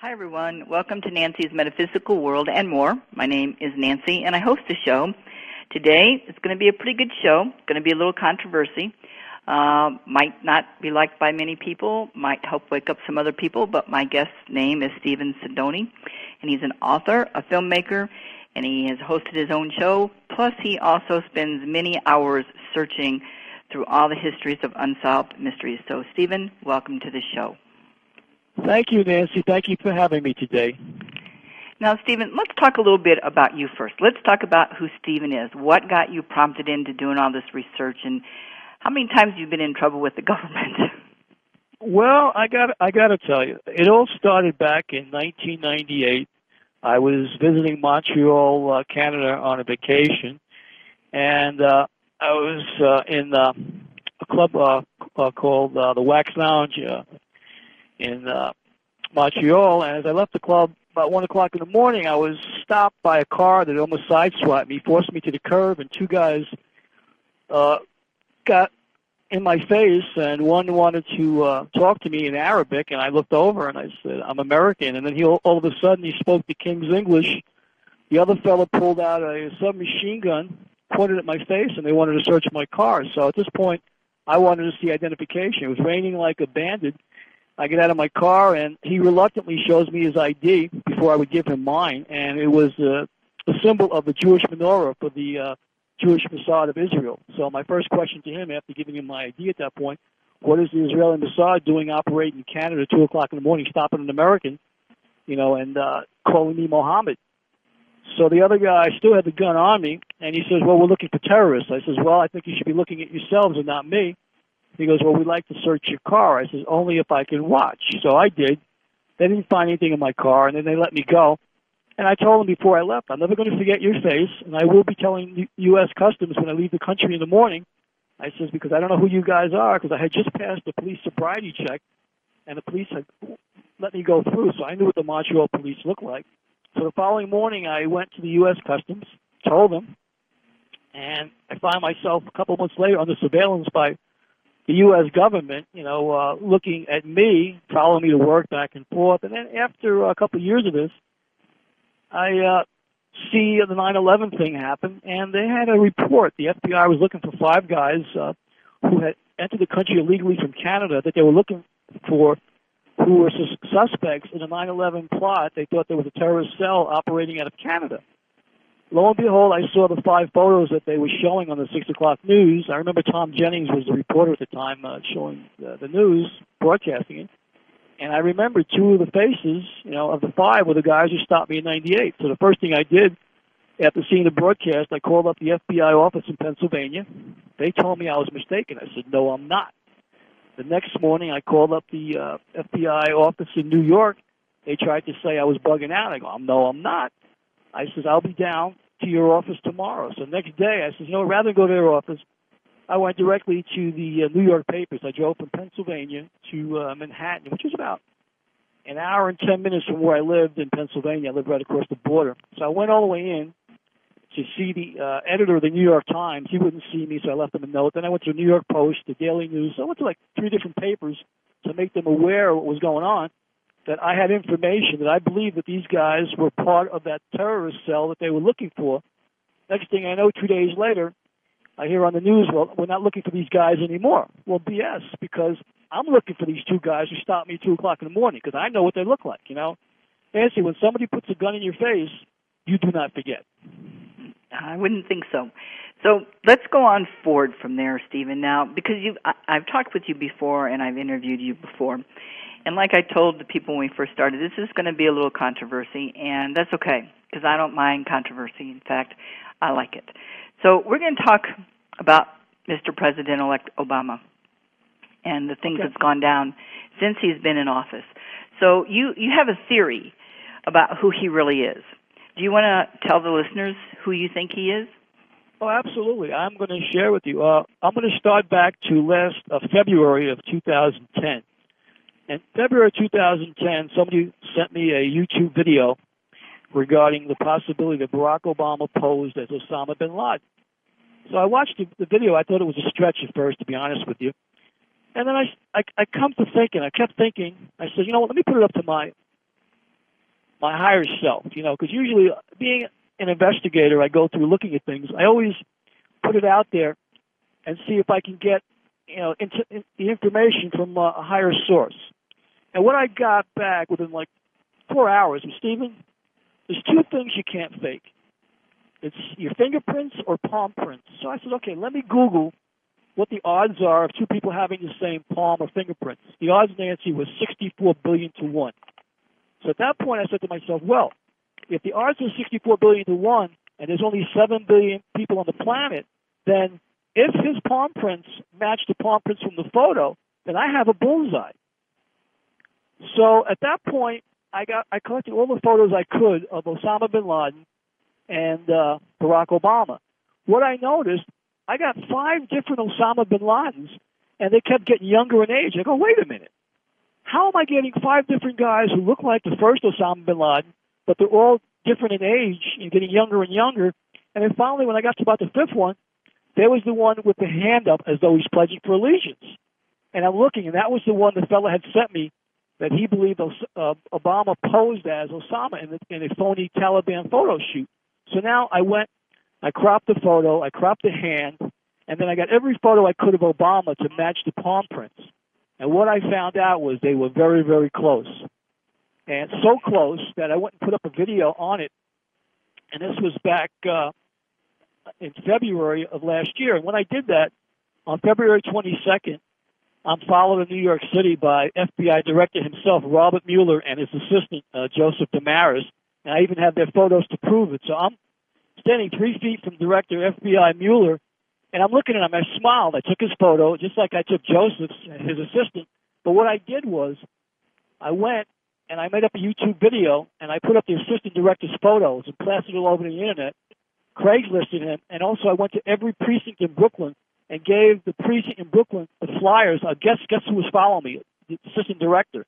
Hi, everyone. Welcome to Nancy's Metaphysical World and more. My name is Nancy, and I host the show. Today, it's going to be a pretty good show. It's going to be a little controversy. Uh, might not be liked by many people, might help wake up some other people, but my guest's name is Stephen Sindoni, and he's an author, a filmmaker, and he has hosted his own show. Plus, he also spends many hours searching through all the histories of unsolved mysteries. So, Stephen, welcome to the show. Thank you, Nancy. Thank you for having me today. Now, Stephen, let's talk a little bit about you first. Let's talk about who Stephen is. What got you prompted into doing all this research, and how many times you've been in trouble with the government? Well, I got I got to tell you, it all started back in 1998. I was visiting Montreal, uh, Canada, on a vacation, and uh, I was uh, in uh, a club uh, uh, called uh, the Wax Lounge uh, in uh, Montreal. And as I left the club about one o'clock in the morning, I was stopped by a car that almost sideswiped me, forced me to the curb, and two guys uh, got in my face, and one wanted to uh, talk to me in Arabic, and I looked over and I said, "I'm American." And then he all of a sudden he spoke the King's English. The other fellow pulled out a submachine gun, pointed at my face, and they wanted to search my car. So at this point, I wanted to see identification. It was raining like a bandit. I get out of my car, and he reluctantly shows me his ID before I would give him mine, and it was uh, a symbol of the Jewish menorah for the uh, Jewish Mossad of Israel. So my first question to him, after giving him my ID at that point, what is the Israeli Mossad doing operating in Canada at 2 o'clock in the morning, stopping an American, you know, and uh, calling me Mohammed? So the other guy still had the gun on me, and he says, well, we're looking for terrorists. I says, well, I think you should be looking at yourselves and not me. He goes, well, we'd like to search your car. I says, only if I can watch. So I did. They didn't find anything in my car, and then they let me go. And I told them before I left, I'm never going to forget your face, and I will be telling U.S. Customs when I leave the country in the morning. I says because I don't know who you guys are, because I had just passed the police sobriety check, and the police had let me go through, so I knew what the Montreal police looked like. So the following morning, I went to the U.S. Customs, told them, and I find myself a couple months later under surveillance by the U.S. government, you know, uh, looking at me, following me to work back and forth. And then after a couple of years of this, I uh, see the 9/11 thing happen, and they had a report. The FBI was looking for five guys uh, who had entered the country illegally from Canada that they were looking for, who were sus- suspects in a 9/11 plot. They thought there was a terrorist cell operating out of Canada. Lo and behold, I saw the five photos that they were showing on the six o'clock news. I remember Tom Jennings was the reporter at the time, uh, showing uh, the news, broadcasting it. And I remember two of the faces, you know, of the five were the guys who stopped me in '98. So the first thing I did after seeing the broadcast, I called up the FBI office in Pennsylvania. They told me I was mistaken. I said, "No, I'm not." The next morning, I called up the uh, FBI office in New York. They tried to say I was bugging out. I go, "No, I'm not." I says, "I'll be down to your office tomorrow." So next day, I says, no, rather than go to their office, I went directly to the uh, New York papers. I drove from Pennsylvania to uh, Manhattan, which is about an hour and ten minutes from where I lived in Pennsylvania. I lived right across the border. So I went all the way in to see the uh, editor of the New York Times. He wouldn't see me, so I left him a note. Then I went to the New York Post, the Daily News. So I went to like three different papers to make them aware of what was going on. That I had information that I believed that these guys were part of that terrorist cell that they were looking for. Next thing I know, two days later, I hear on the news, well, we're not looking for these guys anymore. Well, BS, because I'm looking for these two guys who stopped me at 2 o'clock in the morning because I know what they look like, you know? Nancy, when somebody puts a gun in your face, you do not forget. I wouldn't think so. So let's go on forward from there, Stephen. Now, because you, I've talked with you before and I've interviewed you before, and like I told the people when we first started, this is going to be a little controversy, and that's okay because I don't mind controversy. In fact, I like it. So we're going to talk about Mr. President-elect Obama and the things okay. that's gone down since he's been in office. So you you have a theory about who he really is. Do you want to tell the listeners who you think he is? Oh, absolutely. I'm going to share with you. Uh, I'm going to start back to last uh, February of 2010. In February 2010, somebody sent me a YouTube video regarding the possibility that Barack Obama posed as Osama bin Laden. So I watched the, video. I thought it was a stretch at first, to be honest with you. And then I, I, I come to thinking, I kept thinking, I said, you know what, let me put it up to my my higher self, you know, because usually uh, being an investigator, I go through looking at things. I always put it out there and see if I can get, you know, into, in, the information from uh, a higher source. And what I got back within like four hours was, Stephen, there's two things you can't fake. It's your fingerprints or palm prints. So I said, okay, let me Google what the odds are of two people having the same palm or fingerprints. The odds, Nancy, was 64 billion to 1. So at that point, I said to myself, well, if the odds are 64 billion to 1 and there's only 7 billion people on the planet, then if his palm prints match the palm prints from the photo, then I have a bullseye. So at that point, I got I collected all the photos I could of Osama bin Laden and uh, Barack Obama. What I noticed, I got five different Osama bin Ladens, and they kept getting younger in age. I go, wait a minute, how am I getting five different guys who look like the first Osama bin Laden, but they're all different in age and getting younger and younger? And then finally, when I got to about the fifth one, there was the one with the hand up as though he's pledging for allegiance. And I'm looking, and that was the one the fella had sent me that he believed uh, Obama posed as Osama in, the, in a phony Taliban photo shoot. So now I went, I cropped the photo, I cropped the hand, and then I got every photo I could of Obama to match the palm prints. And what I found out was they were very, very close. And so close that I went and put up a video on it. And this was back uh, in February of last year. And when I did that, on February 22nd, I'm followed in New York City by FBI Director himself, Robert Mueller, and his assistant, uh, Joseph Demarest. And I even have their photos to prove it. So I'm standing three feet from Director FBI Mueller, and I'm looking at him. I smiled. I took his photo, just like I took Joseph's, his assistant. But what I did was, I went and I made up a YouTube video, and I put up the assistant director's photos and plastered it all over the internet. Craigslisted him, and also I went to every precinct in Brooklyn and gave the precinct in Brooklyn the flyers. Uh, guess guess who was following me? The assistant director.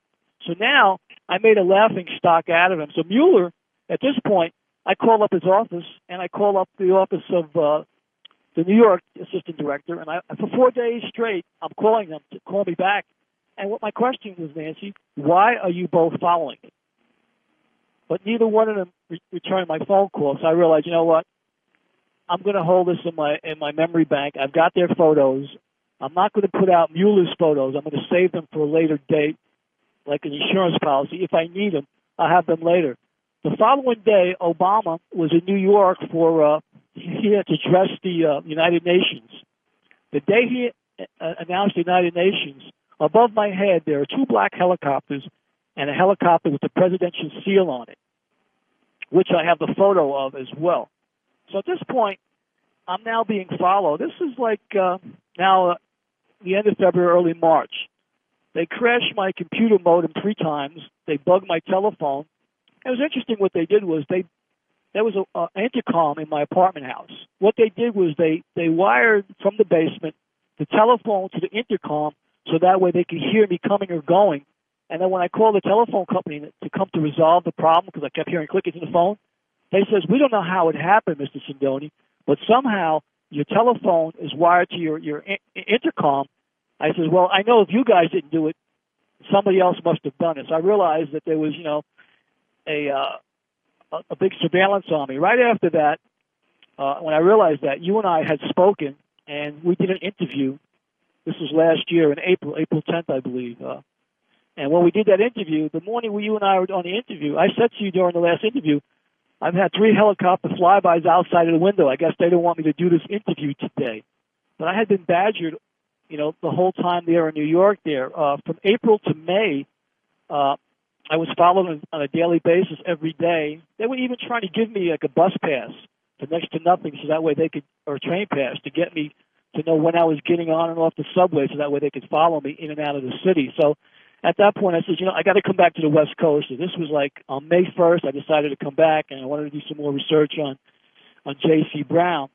So now I made a laughing stock out of him. So Mueller, at this point, I call up his office and I call up the office of uh, the New York assistant director, and I for four days straight I'm calling them to call me back. And what my question was, Nancy, why are you both following me? But neither one of them re- returned my phone call. So I realized, you know what? I'm going to hold this in my in my memory bank. I've got their photos. I'm not going to put out Mueller's photos. I'm going to save them for a later date, like an insurance policy. If I need them, I'll have them later. The following day, Obama was in New York for uh, he had to address the uh, United Nations. The day he uh, announced the United Nations, above my head there are two black helicopters and a helicopter with the presidential seal on it, which I have the photo of as well. So at this point, I'm now being followed. This is like uh, now uh, the end of February, early March. They crashed my computer modem three times. They bugged my telephone. It was interesting. What they did was they there was an intercom in my apartment house. What they did was they they wired from the basement the telephone to the intercom so that way they could hear me coming or going. And then when I called the telephone company to come to resolve the problem because I kept hearing clickings in the phone, they says, we don't know how it happened, Mr. Sindoni, but somehow your telephone is wired to your, your intercom. I says, well, I know if you guys didn't do it, somebody else must have done it. So I realized that there was, you know, a, uh, a, big surveillance on me. Right after that, uh, when I realized that, you and I had spoken, and we did an interview. This was last year in April, April 10th, I believe. Uh, and when we did that interview, the morning we, you and I were on the interview, I said to you during the last interview, I've had three helicopter flybys outside of the window. I guess they didn't want me to do this interview today. But I had been badgered, you know, the whole time there in New York there. Uh, from April to May, uh, I was followed on a daily basis every day. They were even trying to give me like a bus pass for next to nothing so that way they could, or a train pass to get me to know when I was getting on and off the subway so that way they could follow me in and out of the city. So at that point, I said, you know, I got to come back to the West Coast. And this was like on May 1st. I decided to come back, and I wanted to do some more research on on J.C. Brown.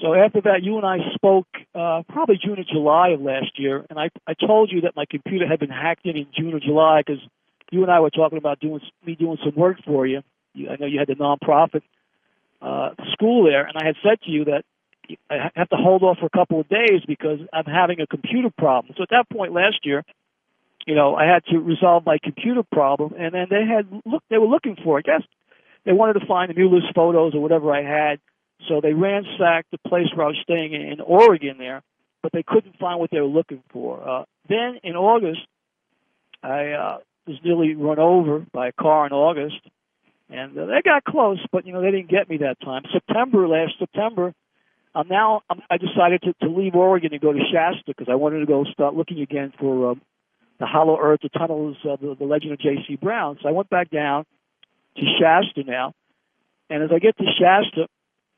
So after that, you and I spoke uh, probably June or July of last year, and I I told you that my computer had been hacked in in June or July because you and I were talking about doing me doing some work for you. you I know you had the nonprofit uh, school there, and I had said to you that I have to hold off for a couple of days because I'm having a computer problem. So at that point last year, you know, I had to resolve my computer problem, and then they had look, they were looking for. I guess, they wanted to find the Mueller's photos or whatever I had, so they ransacked the place where I was staying in, in Oregon there, but they couldn't find what they were looking for. Uh, then in August, I uh, was nearly run over by a car in August, and uh, they got close, but you know they didn't get me that time. September last September, I'm now I'm, I decided to, to leave Oregon and go to Shasta because I wanted to go start looking again for um, the Hollow Earth, the tunnels, uh, the, the Legend of J.C. Brown. So I went back down to Shasta now, and as I get to Shasta,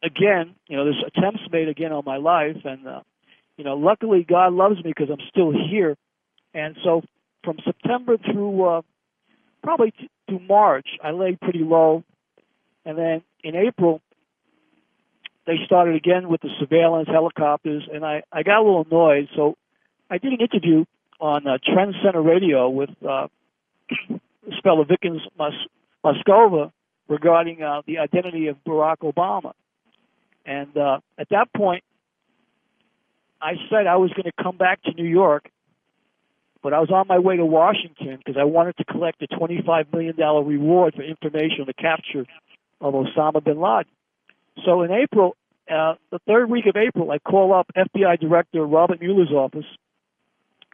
again, you know, there's attempts made again on my life, and uh, you know, luckily God loves me because I'm still here, and so from September through uh, probably t- through March, I lay pretty low, and then in April they started again with the surveillance helicopters, and I I got a little annoyed, so I did an interview on uh, Trend Center Radio with uh, Spella Vickens Moskova regarding uh, the identity of Barack Obama. And uh, at that point, I said I was going to come back to New York, but I was on my way to Washington because I wanted to collect a $25 million reward for information on the capture of Osama bin Laden. So in April, uh, the third week of April, I call up FBI Director Robert Mueller's office.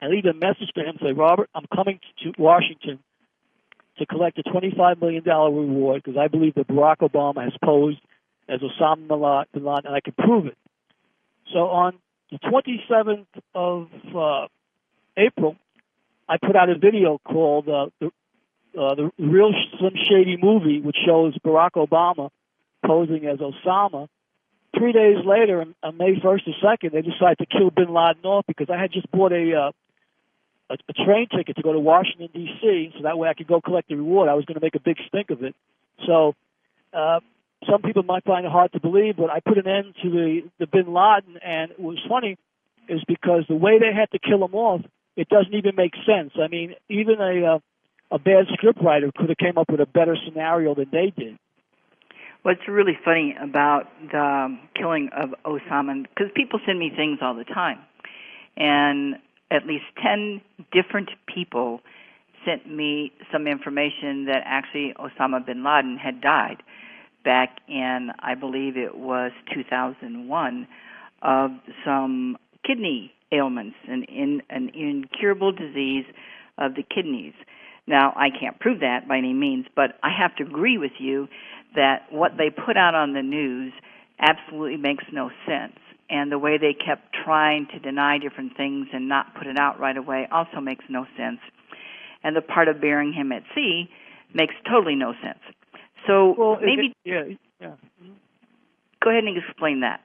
I leave a message to him, say, Robert, I'm coming to Washington to collect a $25 million reward because I believe that Barack Obama has posed as Osama bin Laden, and I can prove it. So on the 27th of uh, April, I put out a video called uh, the, uh, the Real Slim Shady Movie, which shows Barack Obama posing as Osama. Three days later, on May 1st or 2nd, they decided to kill bin Laden off because I had just bought a uh, a, a train ticket to go to Washington D.C. so that way I could go collect the reward. I was going to make a big stink of it. So uh, some people might find it hard to believe, but I put an end to the the Bin Laden, and it was funny, is because the way they had to kill him off, it doesn't even make sense. I mean, even a uh, a bad scriptwriter could have came up with a better scenario than they did. What's really funny about the um, killing of Osama, because people send me things all the time, and at least 10 different people sent me some information that actually Osama bin Laden had died back in, I believe it was 2001, of some kidney ailments, an, in, an incurable disease of the kidneys. Now, I can't prove that by any means, but I have to agree with you that what they put out on the news absolutely makes no sense and the way they kept trying to deny different things and not put it out right away also makes no sense. And the part of burying him at sea makes totally no sense. So well, maybe it, yeah, yeah. Go ahead and explain that.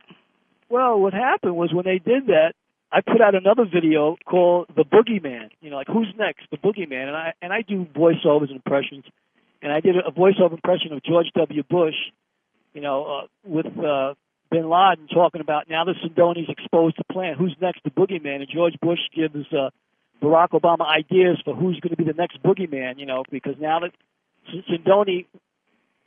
Well, what happened was when they did that, I put out another video called "The Boogeyman." You know, like who's next? The Boogeyman, and I and I do voiceovers and impressions, and I did a voiceover impression of George W. Bush, you know, uh, with uh, bin Laden talking about now the Sindoni's exposed to plan. Who's next, the boogeyman? And George Bush gives uh, Barack Obama ideas for who's going to be the next boogeyman. You know, because now that Sindoni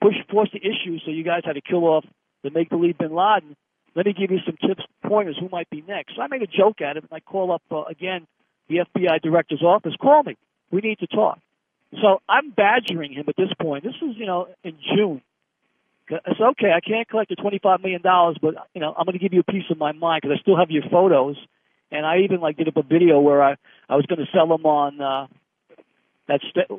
pushed forced the issue, so you guys had to kill off the make-believe bin Laden. Let me give you some tips, pointers, who might be next. So I made a joke at him, and I call up uh, again the FBI director's office. Call me. We need to talk. So I'm badgering him at this point. This is, you know, in June. It's okay. I can't collect the twenty-five million dollars, but you know I'm going to give you a piece of my mind because I still have your photos, and I even like did up a video where I I was going to sell them on uh, that st-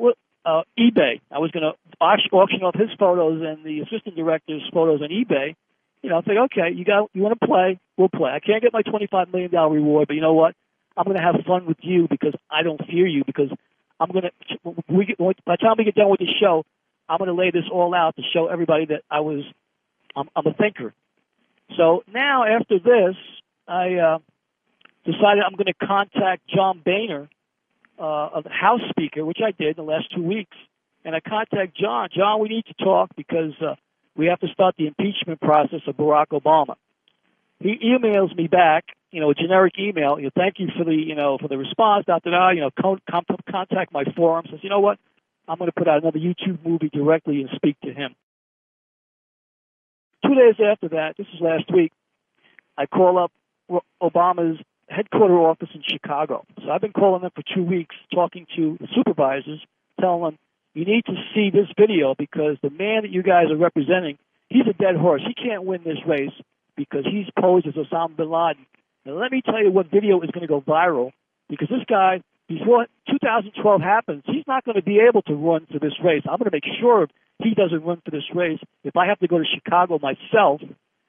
uh, eBay. I was going to auction off his photos and the assistant director's photos on eBay. You know, I think okay, you got you want to play, we'll play. I can't get my twenty-five million dollar reward, but you know what? I'm going to have fun with you because I don't fear you because I'm going to. We get, by the time we get done with the show, I'm going to lay this all out to show everybody that I was, I'm, I'm a thinker. So now after this, I uh, decided I'm going to contact John Boehner, uh, of the House Speaker, which I did in the last two weeks. And I contact John. John, we need to talk because uh, we have to start the impeachment process of Barack Obama. He emails me back, you know, a generic email. You know, thank you for the, you know, for the response. Da da da. You know, con- con- contact my forum. Says, you know what? I'm going to put out another YouTube movie directly and speak to him. Two days after that, this is last week, I call up Obama's headquarter office in Chicago. So I've been calling them for two weeks, talking to supervisors, telling them, you need to see this video because the man that you guys are representing, he's a dead horse. He can't win this race because he's posed as Osama bin Laden. Now let me tell you what video is going to go viral because this guy, before 2012 happens, he's not going to be able to run for this race. I'm going to make sure he doesn't run for this race if I have to go to Chicago myself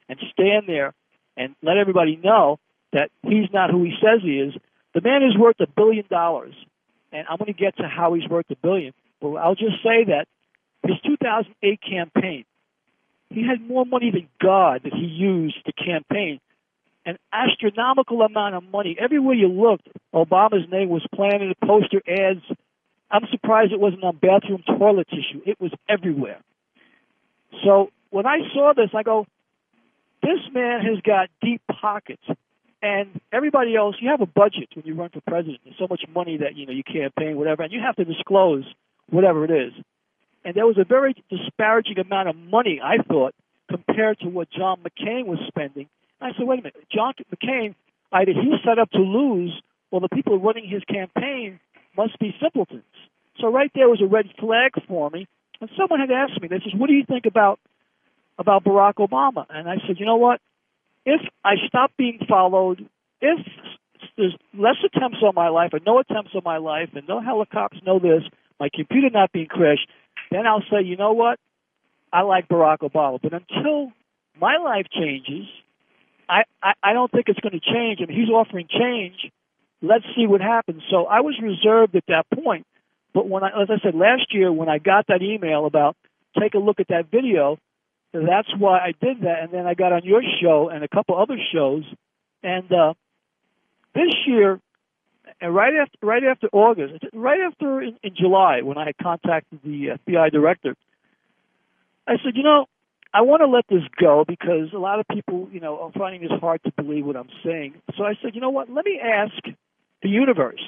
and stand there and let everybody know that he's not who he says he is. The man is worth a billion dollars, and I'm going to get to how he's worth a billion. But I'll just say that his 2008 campaign, he had more money than God that he used to campaign. An astronomical amount of money. Everywhere you looked, Obama's name was planted, poster ads. I'm surprised it wasn't on bathroom toilet tissue. It was everywhere. So when I saw this, I go, this man has got deep pockets. And everybody else, you have a budget when you run for president. There's so much money that you know you campaign, whatever, and you have to disclose whatever it is. And there was a very disparaging amount of money, I thought, compared to what John McCain was spending. I said, wait a minute, John McCain, either he's set up to lose, or the people running his campaign must be simpletons. So right there was a red flag for me. And someone had asked me, they says, what do you think about about Barack Obama? And I said, you know what? If I stop being followed, if there's less attempts on my life, or no attempts on my life, and no helicopters know this, my computer not being crashed, then I'll say, you know what? I like Barack Obama. But until my life changes, I, I, I don't think it's going to change. I mean, he's offering change. Let's see what happens. So I was reserved at that point. But when I, as I said last year, when I got that email about take a look at that video, that's why I did that. And then I got on your show and a couple other shows. And uh, this year, and right after right after August, right after in, in July, when I contacted the FBI director, I said, you know, I want to let this go because a lot of people, you know, are finding this hard to believe what I'm saying. So I said, you know what? Let me ask the universe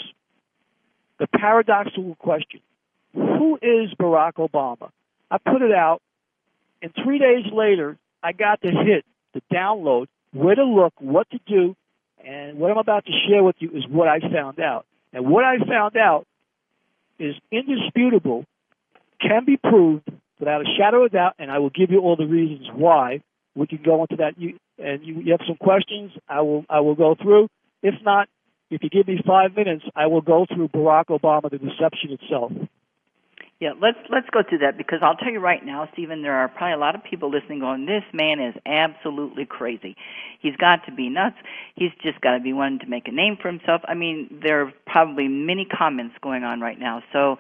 the paradoxical question: Who is Barack Obama? I put it out, and three days later, I got the hit, the download, where to look, what to do, and what I'm about to share with you is what I found out. And what I found out is indisputable, can be proved without a shadow of doubt, and I will give you all the reasons why. We can go into that. You, and you, you have some questions, I will I will go through. If not, if you give me five minutes, I will go through Barack Obama, the deception itself. Yeah, let's let's go through that because I'll tell you right now, Stephen, there are probably a lot of people listening going, This man is absolutely crazy. He's got to be nuts. He's just gotta be wanting to make a name for himself. I mean, there are probably many comments going on right now. So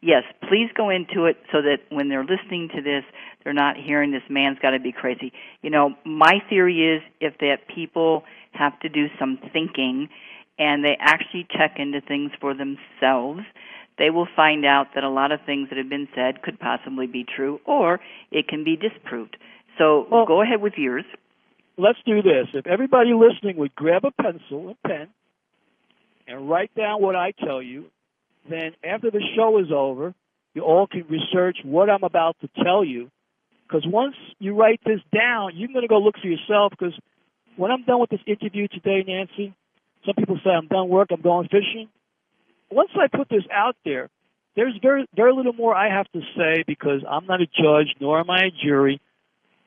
yes, please go into it so that when they're listening to this, they're not hearing this man's got to be crazy. You know, my theory is if that people have to do some thinking and they actually check into things for themselves, they will find out that a lot of things that have been said could possibly be true or it can be disproved. So well, go ahead with yours. Let's do this. If everybody listening would grab a pencil and pen and write down what I tell you, then after the show is over, you all can research what I'm about to tell you. Because once you write this down, you're going to go look for yourself. Because when I'm done with this interview today, Nancy, some people say I'm done work, I'm going fishing. Once I put this out there, there's very very little more I have to say because I'm not a judge nor am I a jury.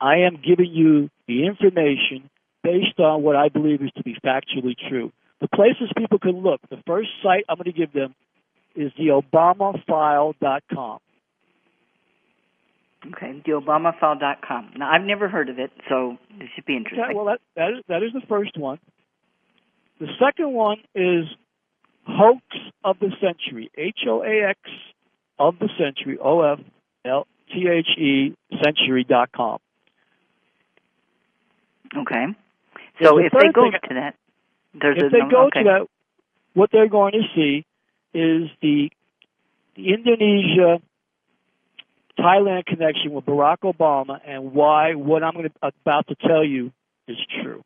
I am giving you the information based on what I believe is to be factually true. The places people can look, the first site I'm going to give them is the obamafile.com. Okay, the obamafile.com. Now, I've never heard of it, so this should be interesting. Okay, well, that, that, is, that is the first one. The second one is Hoax of the Century, H O A X of the Century, O F L T H E century.com. Okay. So if they go thing, to that, there's if a, they go okay. to that, what they're going to see is the, the Indonesia Thailand connection with Barack Obama and why what I'm to, about to tell you is true.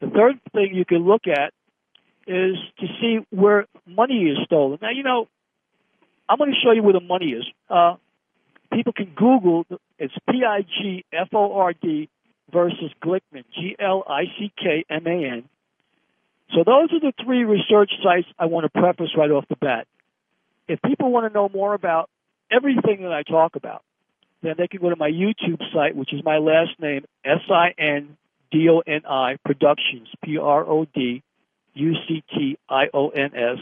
The third thing you can look at is to see where money is stolen. Now, you know, I'm going to show you where the money is. Uh, people can Google, it's P I G F O R D versus Glickman, G L I C K M A N. So those are the three research sites I want to preface right off the bat. If people want to know more about everything that I talk about, then they can go to my YouTube site, which is my last name, S-I-N-D-O-N-I Productions, P-R-O-D-U-C-T-I-O-N-S.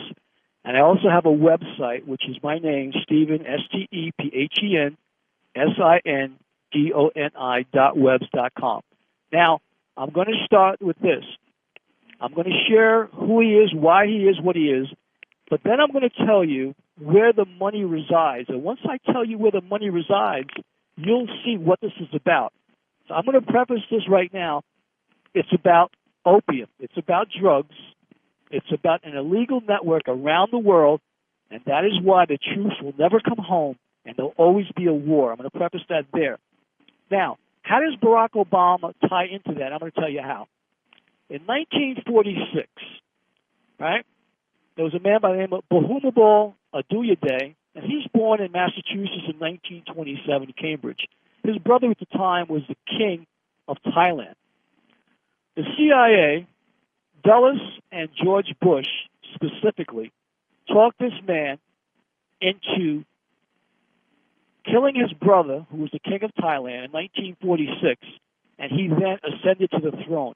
And I also have a website, which is my name, Stephen, S-T-E-P-H-E-N, S-I-N-D-O-N-I dot webs dot com. Now, I'm going to start with this. I'm going to share who he is, why he is what he is, but then I'm going to tell you where the money resides. And once I tell you where the money resides, you'll see what this is about. So I'm going to preface this right now. It's about opium. It's about drugs. It's about an illegal network around the world, and that is why the truth will never come home, and there'll always be a war. I'm going to preface that there. Now, how does Barack Obama tie into that? I'm going to tell you how. In 1946, right, there was a man by the name of Bhumibol Adulyadej, and he's born in Massachusetts in 1927, Cambridge. His brother at the time was the king of Thailand. The CIA, Dulles and George Bush specifically, talked this man into killing his brother, who was the king of Thailand, in 1946, and he then ascended to the throne.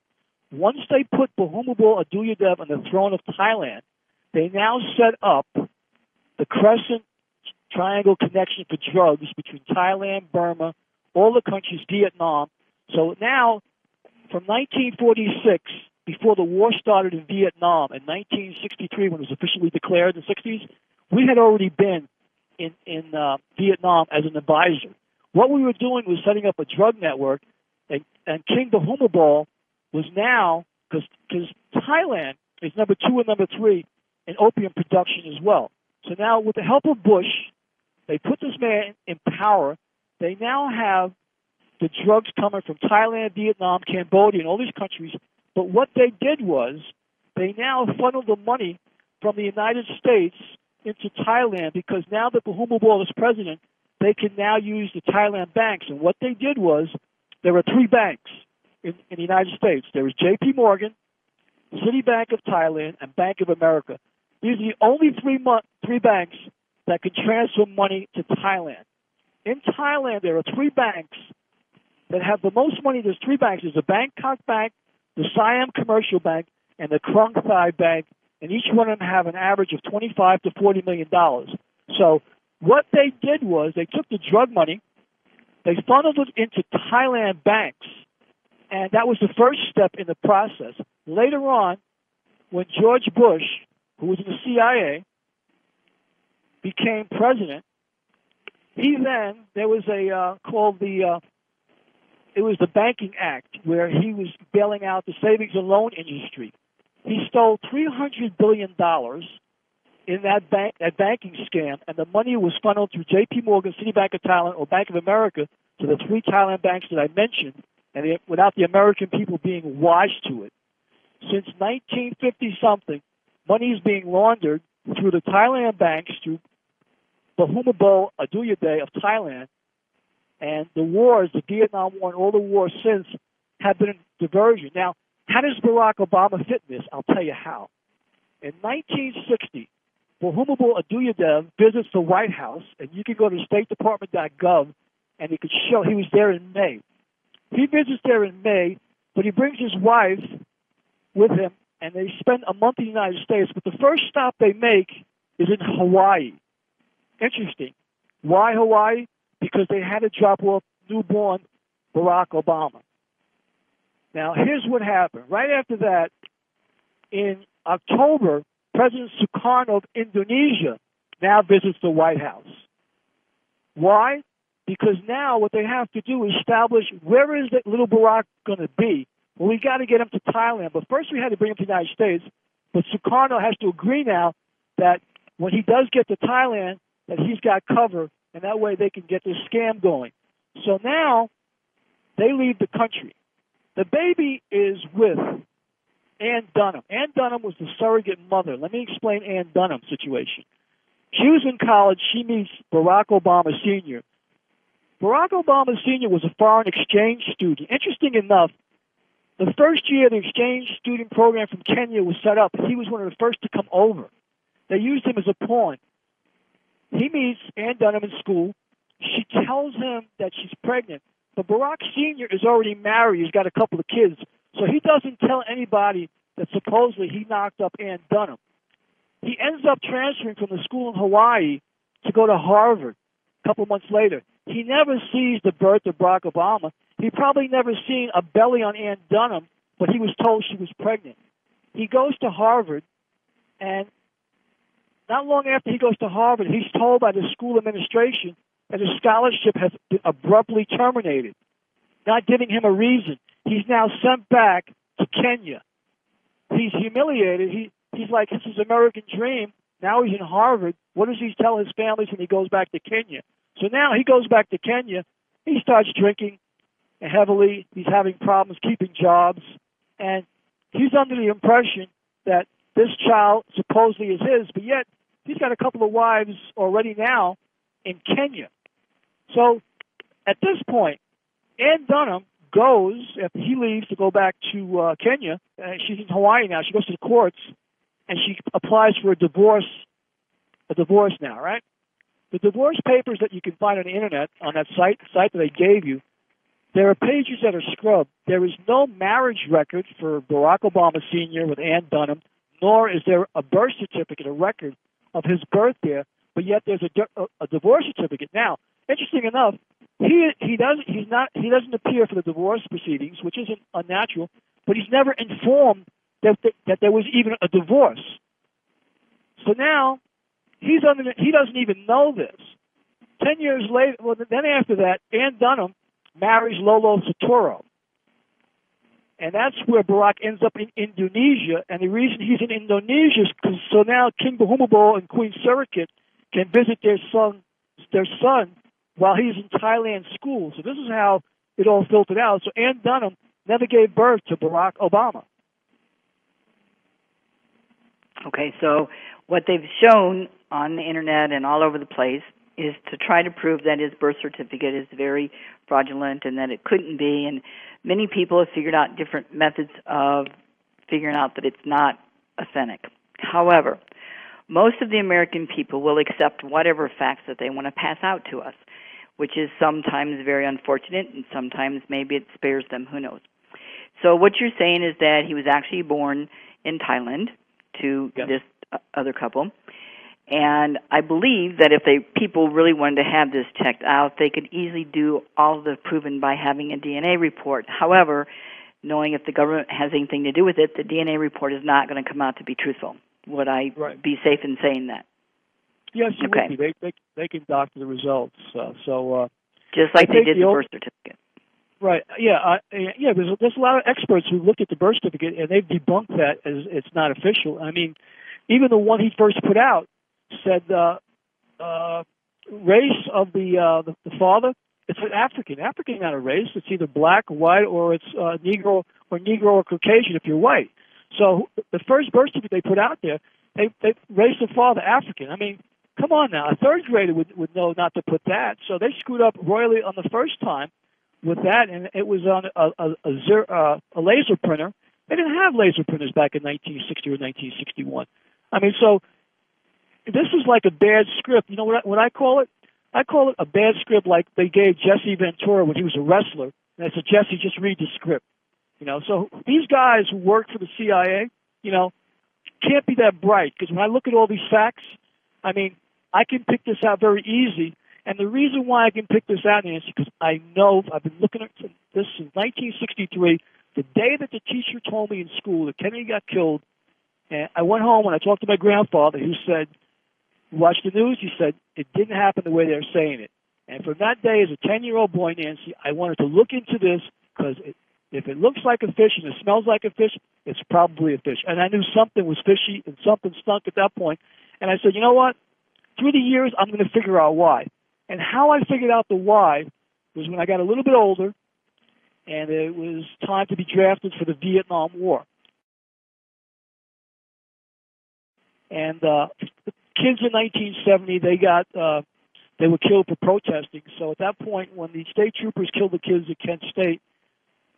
Once they put Bhumibol Adulyadej on the throne of Thailand, they now set up the Crescent Triangle connection for drugs between Thailand, Burma, all the countries, Vietnam. So now, from 1946, before the war started in Vietnam, in 1963, when it was officially declared in the 60s, we had already been in, in uh, Vietnam as an advisor. What we were doing was setting up a drug network, and, and King Bhumibol was now, because Thailand is number two and number three in opium production as well. So now, with the help of Bush, they put this man in power. They now have the drugs coming from Thailand, Vietnam, Cambodia, and all these countries. But what they did was they now funnel the money from the United States into Thailand because now that Bhumibol is president, they can now use the Thailand banks. And what they did was there were three banks in, in the United States. There is J.P. Morgan, Citibank of Thailand, and Bank of America. These are the only three mo- three banks that can transfer money to Thailand. In Thailand, there are three banks that have the most money. There's three banks. There's the Bangkok Bank, the Siam Commercial Bank, and the Krung Thai Bank, and each one of them have an average of 25 to 40 million dollars. So what they did was they took the drug money, they funneled it into Thailand banks, and that was the first step in the process. Later on, when George Bush, who was in the CIA, became president, he then there was a uh, called the uh, it was the Banking Act where he was bailing out the savings and loan industry. He stole three hundred billion dollars in that bank that banking scam, and the money was funneled through J.P. Morgan, Citibank of Thailand, or Bank of America to the three Thailand banks that I mentioned, and it, without the American people being wise to it. Since 1950 something, money is being laundered through the Thailand banks, through Bhumibol Adulyadej of Thailand, and the wars, the Vietnam War and all the wars since, have been a diversion. Now, how does Barack Obama fit this? I'll tell you how. In 1960, Bhumibol Adulyadej visits the White House, and you can go to StateDepartment.gov, and he could show he was there in May. He visits there in May, but he brings his wife with him, and they spend a month in the United States. But the first stop they make is in Hawaii. Interesting. Why Hawaii? Because they had to drop off newborn Barack Obama. Now, here's what happened. Right after that, in October, President Sukarno of Indonesia now visits the White House. Why? Because now what they have to do is establish where is that little Barack going to be. Well, we got to get him to Thailand, but first we had to bring him to the United States. But Sukarno has to agree now that when he does get to Thailand, that he's got cover, and that way they can get this scam going. So now they leave the country. The baby is with Ann Dunham. Ann Dunham was the surrogate mother. Let me explain Ann Dunham's situation. She was in college. She meets Barack Obama Sr. Barack Obama Sr. was a foreign exchange student. Interesting enough, The first year the exchange student program from Kenya was set up, he was one of the first to come over. They used him as a pawn. He meets Ann Dunham in school. She tells him that she's pregnant, but Barack Sr. is already married. He's got a couple of kids. So he doesn't tell anybody that supposedly he knocked up Ann Dunham. He ends up transferring from the school in Hawaii to go to Harvard a couple months later. He never sees the birth of Barack Obama. He probably never seen a belly on Ann Dunham, but he was told she was pregnant. He goes to Harvard, and not long after he goes to Harvard, he's told by the school administration that his scholarship has been abruptly terminated, not giving him a reason. He's now sent back to Kenya. He's humiliated. He he's like, this is American dream. Now he's in Harvard. What does he tell his families when he goes back to Kenya? So now he goes back to Kenya. He starts drinking heavily. He's having problems keeping jobs, and he's under the impression that this child supposedly is his, but yet he's got a couple of wives already now in Kenya. So at this point, Ann Dunham goes after he leaves to go back to uh, Kenya. Uh, she's in Hawaii now. She goes to the courts and she applies for a divorce. A divorce now, right? The divorce papers that you can find on the internet on that site site that they gave you, there are pages that are scrubbed. There is no marriage record for Barack Obama Sr. with Ann Dunham, nor is there a birth certificate, a record of his birth there. But yet there's a, a, a divorce certificate. Now, interesting enough, he he doesn't he's not he doesn't appear for the divorce proceedings, which isn't unnatural. But he's never informed that that, that there was even a divorce. So now he's under he doesn't even know this. Ten years later, well, then after that, Ann Dunham marries Lolo Soetoro. And that's where Barack ends up in Indonesia. And the reason he's in Indonesia is because so now King Bhumibol and Queen Sirikit can visit their son, their son while he's in Thailand school. So this is how it all filtered out. So Ann Dunham never gave birth to Barack Obama. Okay, so what they've shown on the internet and all over the place is to try to prove that his birth certificate is very fraudulent and that it couldn't be. And many people have figured out different methods of figuring out that it's not authentic. However, most of the American people will accept whatever facts that they want to pass out to us which is sometimes very unfortunate and sometimes maybe it spares them, who knows. So what you're saying is that he was actually born in Thailand to this uh, other couple. And I believe that if they people really wanted to have this checked out, they could easily do all of the proven by having a DNA report. However, knowing if the government has anything to do with it, the DNA report is not going to come out to be truthful. Would I right. be safe in saying that? Yes, you okay. would be. They, they they can doctor the results. Uh, so uh, just like I they did the, the birth certificate. Right. Yeah. Uh, yeah. There's there's a lot of experts who looked at the birth certificate and they've debunked that as it's not official. I mean, even the one he first put out said uh, uh, race of the, uh, the the father. It's an African. African not a race. It's either black, white, or it's uh, Negro or Negro or Caucasian if you're white. So the first birth certificate they put out there, they they raised the father African. I mean, Come on now, a third grader would, would know not to put that. So they screwed up royally on the first time with that, and it was on a, a, a, uh, a laser printer. They didn't have laser printers back in 1960 or 1961. I mean, so this is like a bad script. You know what I, what I call it? I call it a bad script like they gave Jesse Ventura when he was a wrestler. And I said, Jesse, just read the script. You know, so these guys who work for the CIA, you know, can't be that bright because when I look at all these facts, I mean, I can pick this out very easy. And the reason why I can pick this out, Nancy, because I know I've been looking at this since 1963, the day that the teacher told me in school that Kennedy got killed. And I went home and I talked to my grandfather, who said, "Watch the news." He said it didn't happen the way they're saying it. And from that day, as a 10-year-old boy, Nancy, I wanted to look into this because if it looks like a fish and it smells like a fish, it's probably a fish. And I knew something was fishy and something stunk at that point. And I said, you know what? through the years, I'm going to figure out why. And how I figured out the why was when I got a little bit older, and it was time to be drafted for the Vietnam War. And uh, kids in 1970, they got uh, they were killed for protesting. So at that point, when the state troopers killed the kids at Kent State,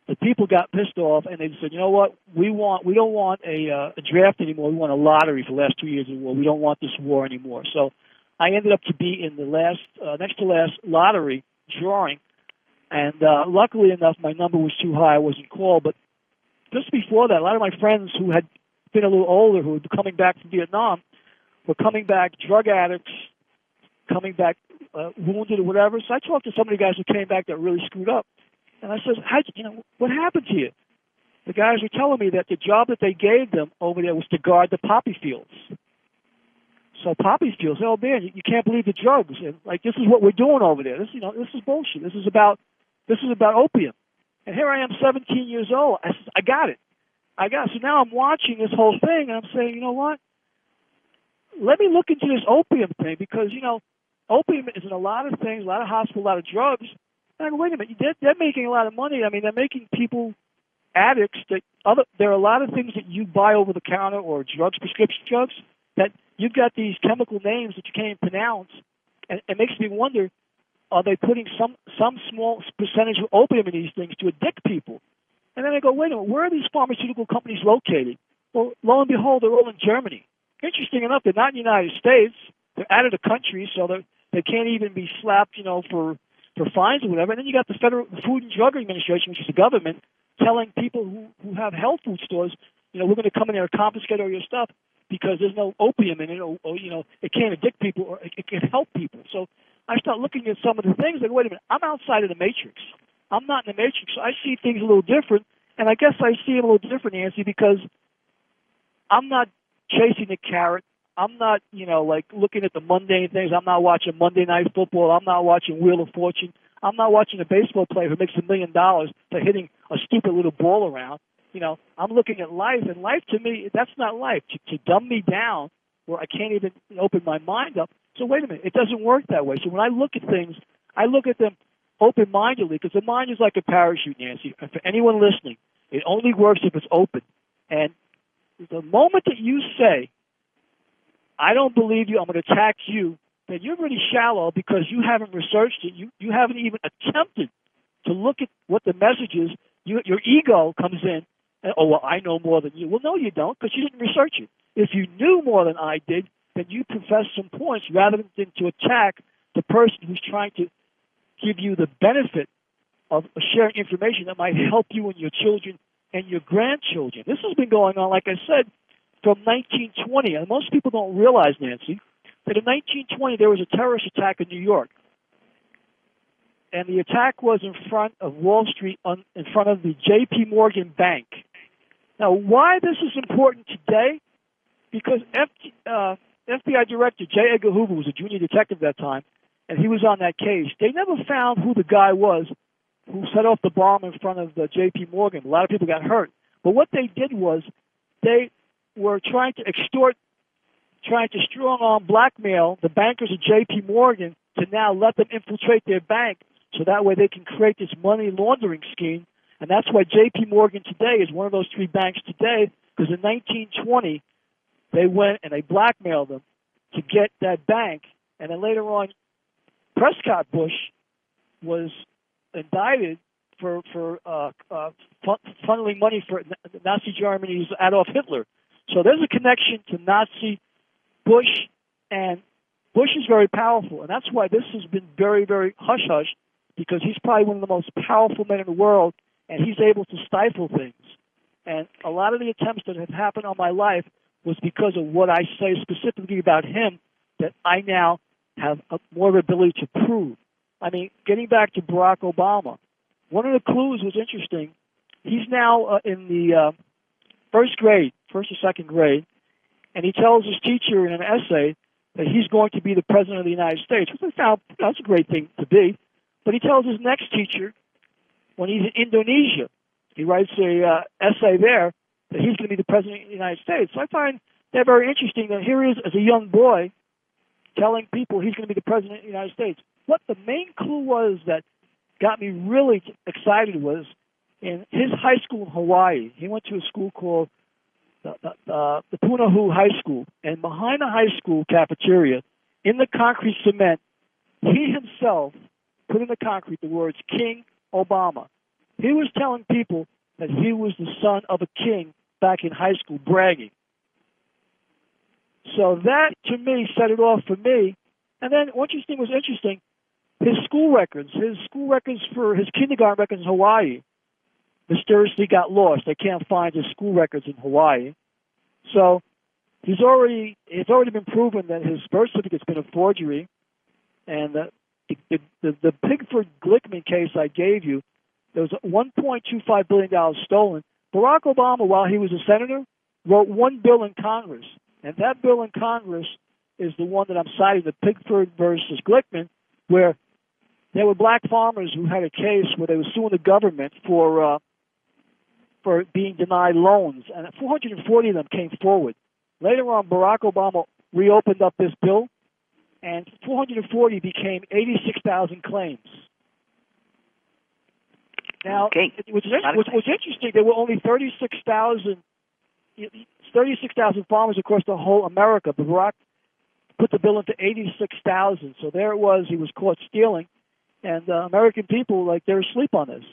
the people got pissed off and they said, you know what, we want we don't want a, uh, a draft anymore. We want a lottery for the last two years of the war. We don't want this war anymore. So I ended up to be in the last uh, next to last lottery drawing, and uh, luckily enough, my number was too high. I wasn't called. But just before that, a lot of my friends who had been a little older, who were coming back from Vietnam, were coming back drug addicts, coming back uh, wounded or whatever. So I talked to some of the guys who came back that really screwed up and I said, how you know, what happened to you? The guys were telling me that the job that they gave them over there was to guard the poppy fields. So poppy fields, oh man, you, you can't believe the drugs. And like this is what we're doing over there. This, you know, this is bullshit. This is about, this is about opium. And here I am, 17 years old. I, said, I got it. I got it. So now I'm watching this whole thing, and I'm saying, you know what? Let me look into this opium thing because you know, opium is in a lot of things, a lot of hospitals, a lot of drugs. And I go, wait a minute, they're, they're making a lot of money. I mean, they're making people addicts that other. There are a lot of things that you buy over the counter or drugs, prescription drugs, that you've got these chemical names that you can't even pronounce, and it makes me wonder: Are they putting some some small percentage of opium in these things to addict people? And then I go, wait a minute, where are these pharmaceutical companies located? Well, lo and behold, they're all in Germany. Interesting enough, they're not in the United States. They're out of the country, so they they can't even be slapped, you know, for for fines or whatever. And then you got the Federal Food and Drug Administration, which is the government, telling people who, who have health food stores, you know, we're going to come in there and confiscate all your stuff because there's no opium in it, or, or you know, it can't addict people or it, it can help people. So I start looking at some of the things. Like, wait a minute, I'm outside of the matrix. I'm not in the matrix, so I see things a little different. And I guess I see it a little different, Nancy, because I'm not chasing the carrot. I'm not, you know, like looking at the mundane things. I'm not watching Monday Night Football. I'm not watching Wheel of Fortune. I'm not watching a baseball player who makes a million dollars for hitting a stupid little ball around. You know, I'm looking at life, and life to me, that's not life. To, to dumb me down where I can't even open my mind up. So wait a minute, it doesn't work that way. So when I look at things, I look at them open-mindedly because the mind is like a parachute, Nancy. And for anyone listening, it only works if it's open. And the moment that you say, I don't believe you. I'm going to attack you. Then you're really shallow because you haven't researched it. You you haven't even attempted to look at what the message is. You, your ego comes in. And, oh well, I know more than you. Well, no, you don't because you didn't research it. If you knew more than I did, then you profess some points rather than to attack the person who's trying to give you the benefit of sharing information that might help you and your children and your grandchildren. This has been going on, like I said, from 1920. And most people don't realize, Nancy, that in 1920 there was a terrorist attack in New York. And the attack was in front of Wall Street, on, in front of the J.P. Morgan Bank. Now, why this is important today? Because F, uh, FBI Director J. Edgar Hoover was a junior detective at that time, and he was on that case. They never found who the guy was who set off the bomb in front of uh, the J.P. Morgan. A lot of people got hurt. But what they did was they were trying to extort, trying to strong arm blackmail the bankers of J.P. Morgan to now let them infiltrate their bank so that way they can create this money laundering scheme. And that's why J.P. Morgan today is one of those three banks today, because in 1920 they went and they blackmailed them to get that bank. And then later on, Prescott Bush was indicted for for uh, uh, funneling money for Nazi Germany's Adolf Hitler. So there's a connection to Nazi Bush, and Bush is very powerful, and that's why this has been very, very hush hush, because he's probably one of the most powerful men in the world, and he's able to stifle things. And a lot of the attempts that have happened on my life was because of what I say specifically about him that I now have a, more ability to prove. I mean, getting back to Barack Obama, one of the clues was interesting. He's now uh, in the uh, first grade, first or second grade, and he tells his teacher in an essay that he's going to be the president of the United States, which I found that's a great thing to be. But he tells his next teacher when he's in Indonesia, he writes a uh, essay there that he's going to be the president of the United States. So I find that very interesting that here he is as a young boy telling people he's going to be the president of the United States. What the main clue was that got me really excited was in his high school in Hawaii. He went to a school called the, the, uh, the Punahou High School, and behind the high school cafeteria, in the concrete cement, he himself put in the concrete the words King Obama. He was telling people that he was the son of a king back in high school, bragging. So that to me set it off for me. And then what interesting was interesting, his school records, his school records for his kindergarten records in Hawaii, mysteriously got lost. They can't find his school records in Hawaii. So he's already it's already been proven that his birth certificate's been a forgery, and the the, the, the Pigford Glickman case I gave you, there was 1.25 billion dollars stolen. Barack Obama, while he was a senator, wrote one bill in Congress, and that bill in Congress is the one that I'm citing, the Pigford versus Glickman, where there were black farmers who had a case where they were suing the government for uh, for being denied loans, and 440 of them came forward. Later on, Barack Obama reopened up this bill, and 440 became 86,000 claims. Now, okay. which, is, which was interesting, there were only 36,000 36,000 farmers across the whole America, but Barack put the bill into 86,000. So there it was. He was caught stealing, and uh, American people like they're asleep on this.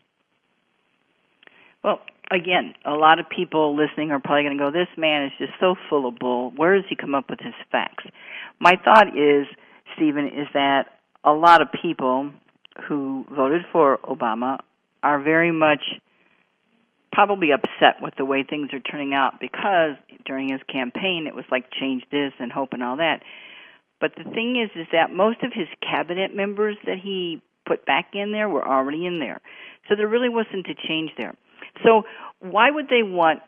Well, again, a lot of people listening are probably going to go, "This man is just so full of bull. Where does he come up with his facts?" My thought is, Stephen, is that a lot of people who voted for Obama are very much probably upset with the way things are turning out because during his campaign it was like change this and hope and all that. But the thing is is that most of his cabinet members that he put back in there were already in there. So there really wasn't a change there. So why would they want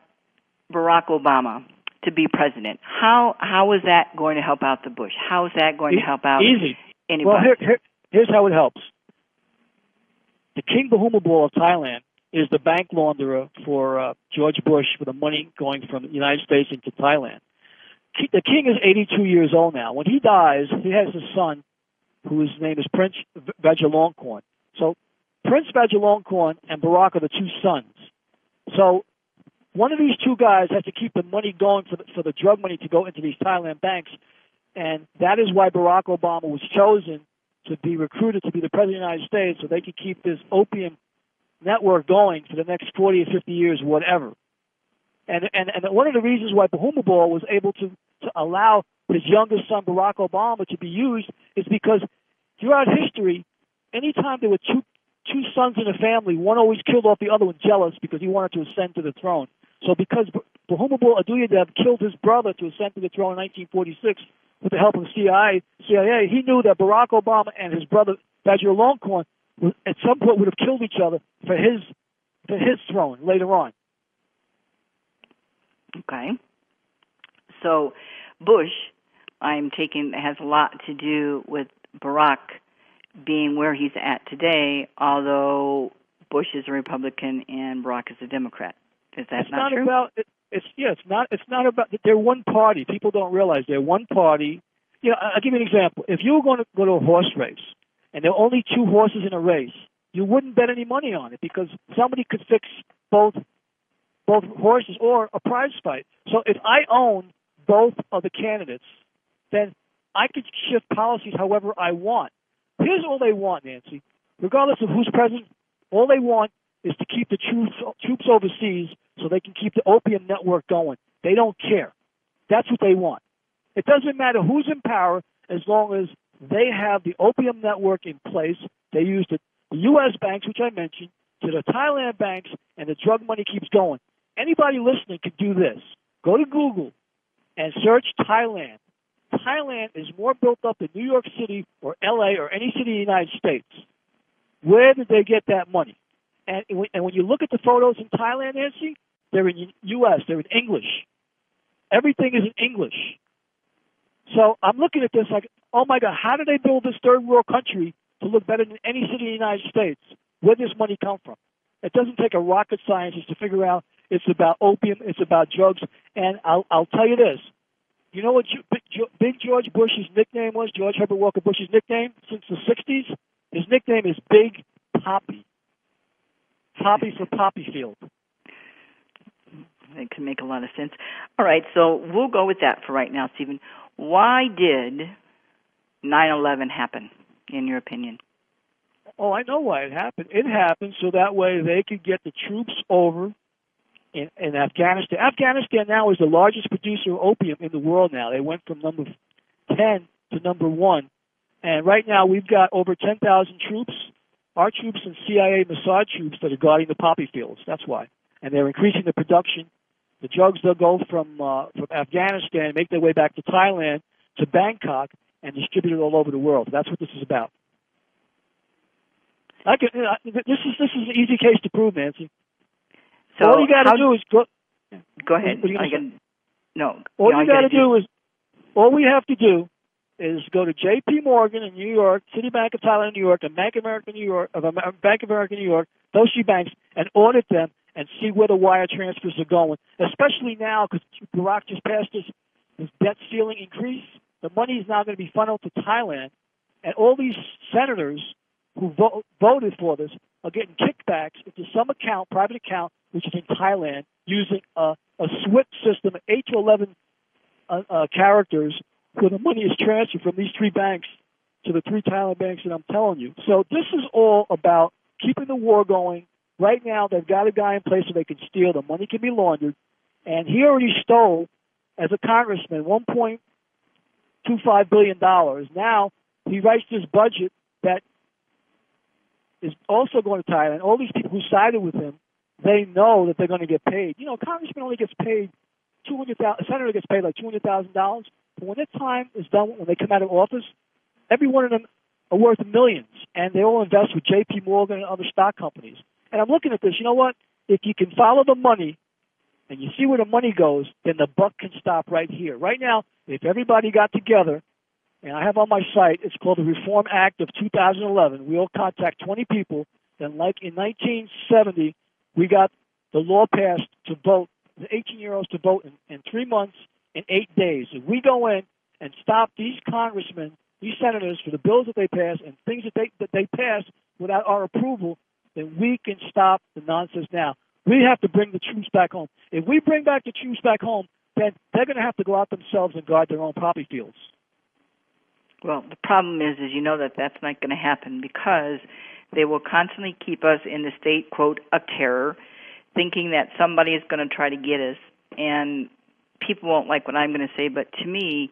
Barack Obama to be president? How how is that going to help out the Bush? How is that going to help out Easy. anybody? Well, here, here, here's how it helps. The King Bhumibol of Thailand is the bank launderer for uh, George Bush for the money going from the United States into Thailand. The king is 82 years old now. When he dies, he has a son whose name is Prince Vajiralongkorn. So Prince Vajiralongkorn and Barack are the two sons. So one of these two guys has to keep the money going for the, for the drug money to go into these Thailand banks, and that is why Barack Obama was chosen to be recruited to be the president of the United States, so they could keep this opium network going for the next 40 or 50 years, whatever. And and and one of the reasons why Bhumibol was able to to allow his youngest son Barack Obama to be used is because throughout history, anytime there were two two sons in a family, one always killed off the other one jealous because he wanted to ascend to the throne. So because Bhumibol Adulyadej killed his brother to ascend to the throne in 1946 with the help of the CIA, CIA, he knew that Barack Obama and his brother Vajiralongkorn at some point would have killed each other for his for his throne later on. Okay. So Bush, I'm taking it has a lot to do with Barack being where he's at today, although Bush is a Republican and Barack is a Democrat. Is that it's not, not true? about it, it's yeah, it's not it's not about they're one party. People don't realize they're one party. You know, I'll give you an example. If you were going to go to a horse race and there are only two horses in a race, you wouldn't bet any money on it because somebody could fix both both horses or a prize fight. So if I own both of the candidates, then I could shift policies however I want. Here's all they want, Nancy. Regardless of who's president, all they want is to keep the troops troops overseas so they can keep the opium network going. They don't care. That's what they want. It doesn't matter who's in power as long as they have the opium network in place. They use the, U.S. banks, which I mentioned, to the Thailand banks, and the drug money keeps going. Anybody listening can do this. Go to Google and search Thailand. Thailand is more built up than New York City or LA or any city in the United States. Where did they get that money? And, and when you look at the photos in Thailand, Nancy, they're in U.S., they're in English. Everything is in English. So I'm looking at this like, oh my God, how did they build this third world country to look better than any city in the United States? Where does money come from? It doesn't take a rocket scientist to figure out it's about opium, it's about drugs, and I'll, I'll tell you this. You know what Big George Bush's nickname was? George Herbert Walker Bush's nickname since the 60s? His nickname is Big Poppy. Poppy for Poppy Field. It can make a lot of sense. All right, so we'll go with that for right now, Stephen. Why did 9/11 happen, in your opinion? Oh, I know why it happened. It happened so that way they could get the troops over in, in Afghanistan. Afghanistan now is the largest producer of opium in the world now. They went from number 10 to number 1. And right now we've got over 10,000 troops, our troops and CIA Mossad troops that are guarding the poppy fields. That's why. And they're increasing the production. The drugs they'll go from uh, from Afghanistan, make their way back to Thailand, to Bangkok, and distribute it all over the world. That's what this is about. I can, uh, this is this is an easy case to prove, Nancy. So all you got to do is go. Go ahead. Can, no. All you, got to do is, all we have to do is go to J.P. Morgan in New York, Citibank of Thailand, New York, and Bank of America, New York, of Bank of America, New York, those three banks, and audit them and see where the wire transfers are going. Especially now, because Barack just passed this, this debt ceiling increase, the money is now going to be funneled to Thailand, and all these senators who vo- voted for this are getting kickbacks into some account, private account, which is in Thailand, using a, a SWIFT system, 8 to 11 uh, uh, characters, where the money is transferred from these three banks to the three Thailand banks that I'm telling you. So this is all about keeping the war going. Right now, they've got a guy in place so they can steal. The money can be laundered. And he already stole, as a congressman, $1.25 billion. Now, he writes this budget that is also going to Thailand. All these people who sided with him, they know that they're going to get paid. You know, congressman only gets paid two hundred thousand. Senator gets paid like two hundred thousand dollars. But when their time is done, when they come out of office, every one of them are worth millions, and they all invest with J.P. Morgan and other stock companies. And I'm looking at this. You know what? If you can follow the money, and you see where the money goes, then the buck can stop right here. Right now, if everybody got together and I have on my site, it's called the Reform Act of 2011. We'll contact 20 people. Then, like in 1970, we got the law passed to vote, the 18 year olds to vote in, in three months and eight days. If we go in and stop these congressmen, these senators for the bills that they pass and things that they, that they pass without our approval, then we can stop the nonsense now. We have to bring the troops back home. If we bring back the troops back home, then they're going to have to go out themselves and guard their own poppy fields. Well, the problem is, is you know that that's not going to happen because they will constantly keep us in the state quote of terror, thinking that somebody is going to try to get us. And people won't like what I'm going to say, but to me,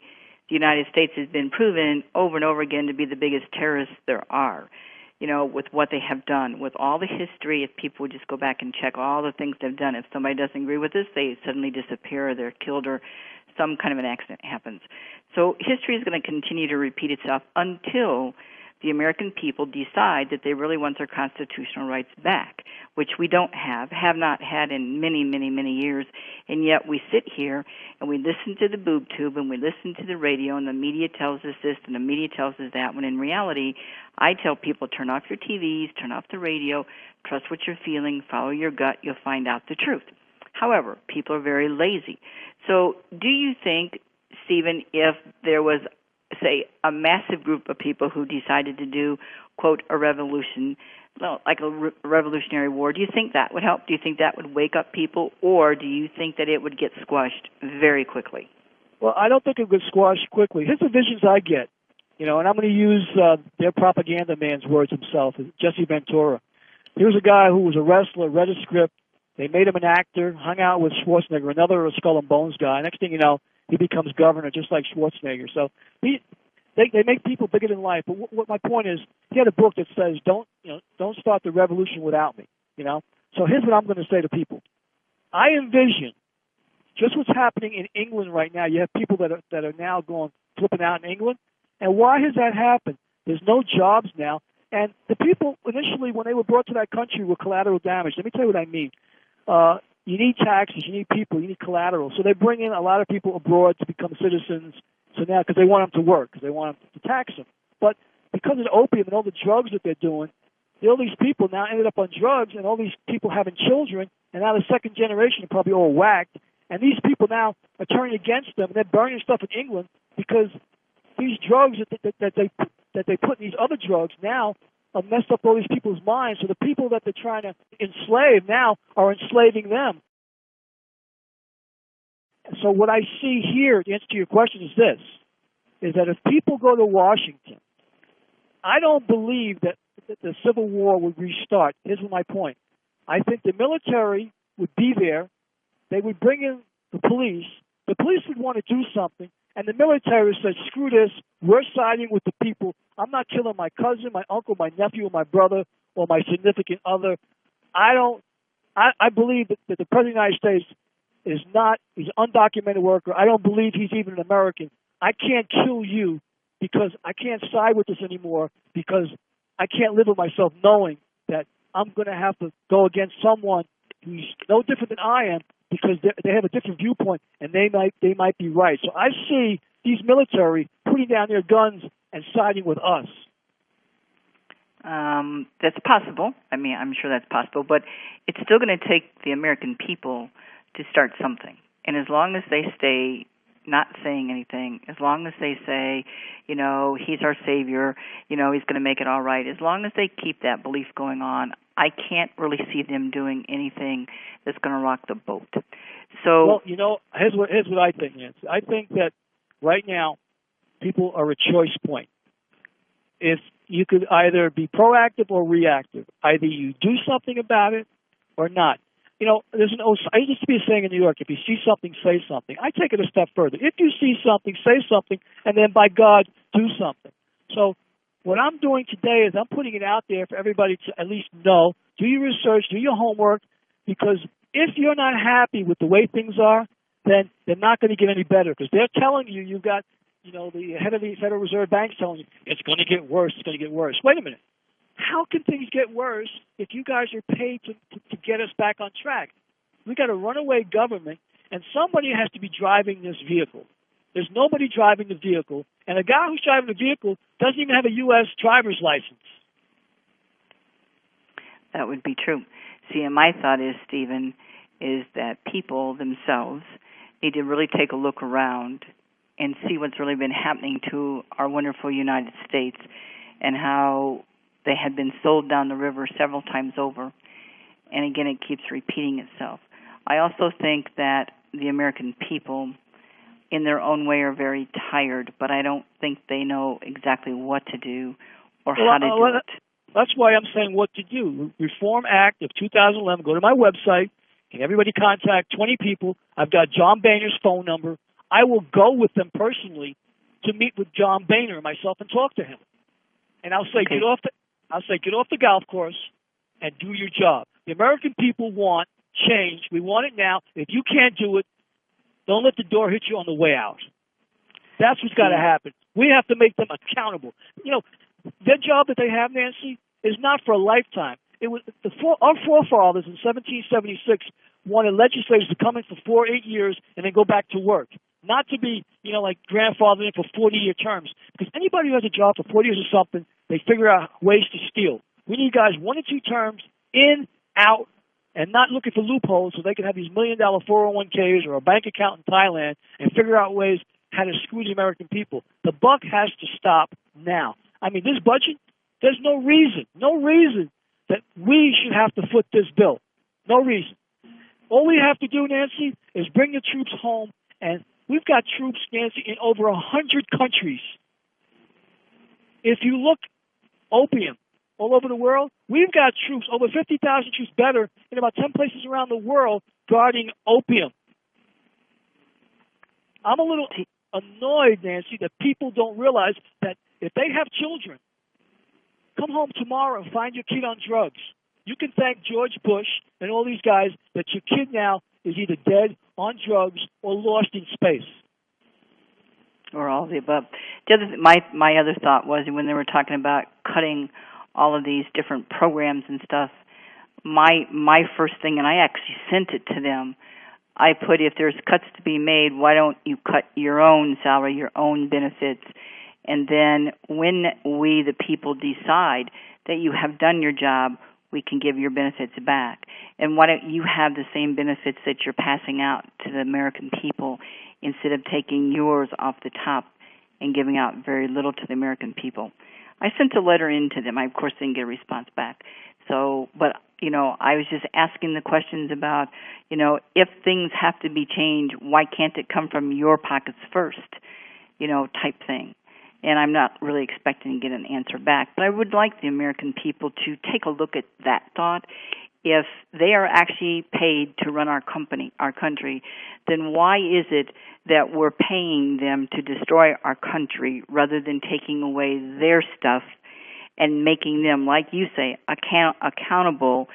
the United States has been proven over and over again to be the biggest terrorists there are. You know, with what they have done, with all the history, if people would just go back and check all the things they've done, if somebody doesn't agree with us, they suddenly disappear, or they're killed, or some kind of an accident happens. So history is going to continue to repeat itself until the American people decide that they really want their constitutional rights back, which we don't have, have not had in many, many, many years. And yet we sit here and we listen to the boob tube and we listen to the radio and the media tells us this and the media tells us that when in reality, I tell people turn off your TVs, turn off the radio, trust what you're feeling, follow your gut, you'll find out the truth. However, people are very lazy. So, do you think, Stephen, if there was, say, a massive group of people who decided to do, quote, a revolution, like a re- revolutionary war, do you think that would help? Do you think that would wake up people, or do you think that it would get squashed very quickly? Well, I don't think it would get squashed quickly. Here's the visions I get, you know, and I'm going to use uh, their propaganda man's words himself, Jesse Ventura. Here's a guy who was a wrestler, read a script, they made him an actor, hung out with Schwarzenegger, another Skull and Bones guy. Next thing you know, he becomes governor just like Schwarzenegger. So he, they they make people bigger than life. But what, what my point is, he had a book that says, "Don't you know, don't start the revolution without me." You know. So here's what I'm going to say to people. I envision just what's happening in England right now. You have people that are that are now going flipping out in England, and why has that happened? There's no jobs now, and the people initially when they were brought to that country were collateral damage. Let me tell you what I mean uh, you need taxes, you need people, you need collateral. So they bring in a lot of people abroad to become citizens. So now, because they want them to work, because they want them to tax them. But because of the opium and all the drugs that they're doing, all these people now ended up on drugs, and all these people having children, and now the second generation are probably all whacked. And these people now are turning against them, and they're burning stuff in England because these drugs that, that, that they that they put in these other drugs now uh, messed up all these people's minds. So the people that they're trying to enslave now are enslaving them. So what I see here, to answer to your question, is this: is that if people go to Washington, I don't believe that the Civil War would restart. Here's my point. I think the military would be there. They would bring in the police. The police would want to do something, and the military said, "Screw this. We're siding with the people. I'm not killing my cousin, my uncle, my nephew, or my brother, or my significant other. I don't. I, I believe that, that the president of the United States is not. He's an undocumented worker. I don't believe he's even an American. I can't kill you because I can't side with this anymore because I can't live with myself knowing that I'm going to have to go against someone who's no different than I am because they have a different viewpoint and they might they might be right. So I see these military putting down their guns and siding with us. Um, that's possible. I mean, I'm sure that's possible, but it's still going to take the American people to start something. And as long as they stay not saying anything, as long as they say, you know, he's our savior, you know, he's going to make it all right, as long as they keep that belief going on, I can't really see them doing anything that's going to rock the boat. So, well, you know, here's what here's what I think, Nancy. I think that right now people are a choice point. If you could either be proactive or reactive, either you do something about it or not you know, there's an old I used to be saying in New York, if you see something, say something. I take it a step further. If you see something, say something, and then by God, do something. So what I'm doing today is I'm putting it out there for everybody to at least know. Do your research, do your homework, because if you're not happy with the way things are, then they're not going to get any better because they're telling you you've got, you know, the head of the Federal Reserve Bank telling you it's going to get worse, it's going to get worse. Wait a minute how can things get worse if you guys are paid to, to, to get us back on track? We got a runaway government, and somebody has to be driving this vehicle. There's nobody driving the vehicle, and the guy who's driving the vehicle doesn't even have a U.S. driver's license. That would be true. See, and my thought is, Stephen, is that people themselves need to really take a look around and see what's really been happening to our wonderful United States and how they had been sold down the river several times over. And again, it keeps repeating itself. I also think that the American people, in their own way, are very tired, but I don't think they know exactly what to do or well, how to uh, do well, it. That's why I'm saying what to do. Reform Act of 2011. Go to my website. Can everybody contact 20 people? I've got John Boehner's phone number. I will go with them personally to meet with John Boehner myself and talk to him. And I'll say, okay. get off the I'll say, get off the golf course and do your job. The American people want change. We want it now. If you can't do it, don't let the door hit you on the way out. That's what's got to happen. We have to make them accountable. You know, their job that they have, Nancy, is not for a lifetime. It was the four, our forefathers in 1776 wanted legislators to come in for four, eight years and then go back to work not to be, you know, like grandfathered in for 40 year terms. Because anybody who has a job for 40 years or something, they figure out ways to steal. We need guys one or two terms, in, out, and not looking for loopholes so they can have these million dollar 401ks or a bank account in Thailand and figure out ways how to screw the American people. The buck has to stop now. I mean, this budget, there's no reason, no reason that we should have to foot this bill. No reason. All we have to do, Nancy, is bring the troops home and We've got troops, Nancy, in over a hundred countries. If you look opium all over the world, we've got troops, over 50,000 troops better in about 10 places around the world guarding opium. I'm a little annoyed, Nancy, that people don't realize that if they have children, come home tomorrow and find your kid on drugs. You can thank George Bush and all these guys that your kid now is either dead, on drugs, or lost in space. Or all of the above. The other, my my other thought was when they were talking about cutting all of these different programs and stuff. My my first thing, and I actually sent it to them. I put if there's cuts to be made, why don't you cut your own salary, your own benefits, and then when we the people decide that you have done your job, we can give your benefits back. And why don't you have the same benefits that you're passing out to the American people instead of taking yours off the top and giving out very little to the American people? I sent a letter in to them. I, of course, didn't get a response back. So, but, you know, I was just asking the questions about, you know, if things have to be changed, why can't it come from your pockets first? You know, type thing. And I'm not really expecting to get an answer back. But I would like the American people to take a look at that thought. If they are actually paid to run our company, our country, then why is it that we're paying them to destroy our country rather than taking away their stuff and making them, like you say, account- accountable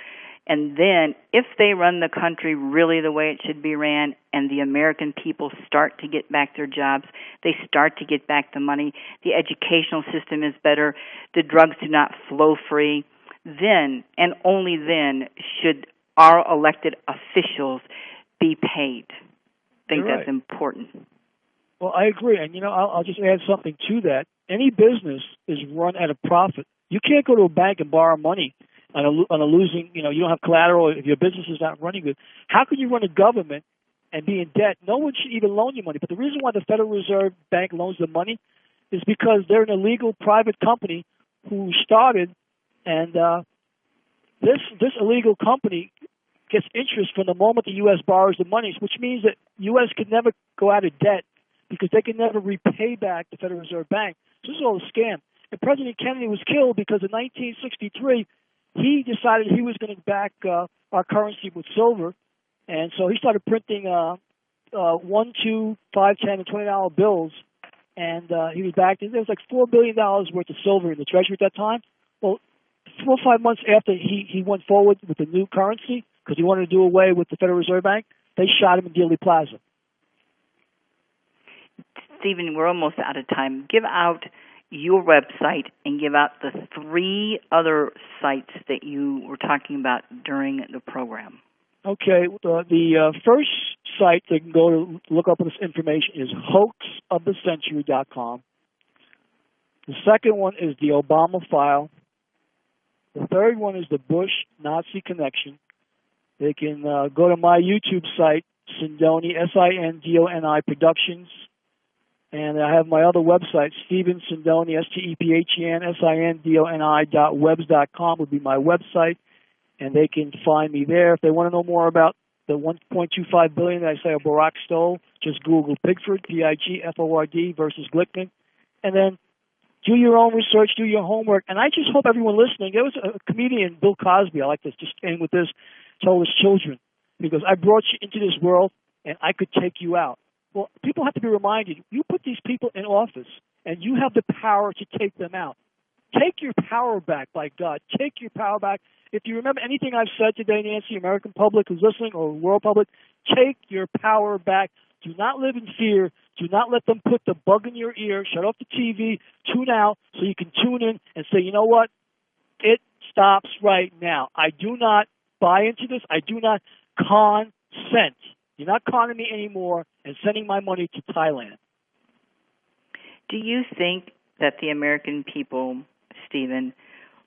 and then, if they run the country really the way it should be ran, and the American people start to get back their jobs, they start to get back the money, the educational system is better, the drugs do not flow free, then, and only then, should our elected officials be paid. I think You're that's important. Well, I agree, and you know, I'll, I'll just add something to that. Any business is run at a profit. You can't go to a bank and borrow money on a, on a losing, you know, you don't have collateral if your business is not running good. How can you run a government and be in debt? No one should even loan you money. But the reason why the Federal Reserve Bank loans the money is because they're an illegal private company who started, and uh, this this illegal company gets interest from the moment the U.S. borrows the money, which means that U.S. can never go out of debt because they can never repay back the Federal Reserve Bank. So this is all a scam. And President Kennedy was killed because in 1963 he decided he was going to back uh, our currency with silver, and so he started printing uh, uh, one, two, five, ten, and twenty dollar bills, and uh, he was backed. There was like four billion dollars worth of silver in the treasury at that time. Well, four or five months after he he went forward with the new currency because he wanted to do away with the Federal Reserve Bank, they shot him in Dealey Plaza. Stephen, we're almost out of time. Give out your website and give out the three other sites that you were talking about during the program. Okay, uh, the uh, first site they can go to look up this information is hoaxofthecentury.com. The second one is the Obama file. The third one is the Bush Nazi connection. They can uh, go to my YouTube site, Sindoni, S-I-N-D-O-N-I Productions. And I have my other website, Stephen Sindoni, S-T-E-P-H-E-N, S-I-N-D-O-N-I dot webs dot com would be my website. And they can find me there. If they want to know more about the 1.25 billion that I say Barack stole, just Google Pigford, P-I-G-F-O-R-D versus Glickman. And then do your own research, do your homework. And I just hope everyone listening, there was a comedian, Bill Cosby, I like to just end with this, told his children, because I brought you into this world and I could take you out. Well, people have to be reminded, you put these people in office and you have the power to take them out. Take your power back, by God. Take your power back. If you remember anything I've said today, Nancy, American public who's listening, or world public, take your power back. Do not live in fear. Do not let them put the bug in your ear. Shut off the TV. Tune out so you can tune in and say, you know what? It stops right now. I do not buy into this. I do not consent. You're not conning me anymore and sending my money to Thailand. Do you think that the American people, Stephen,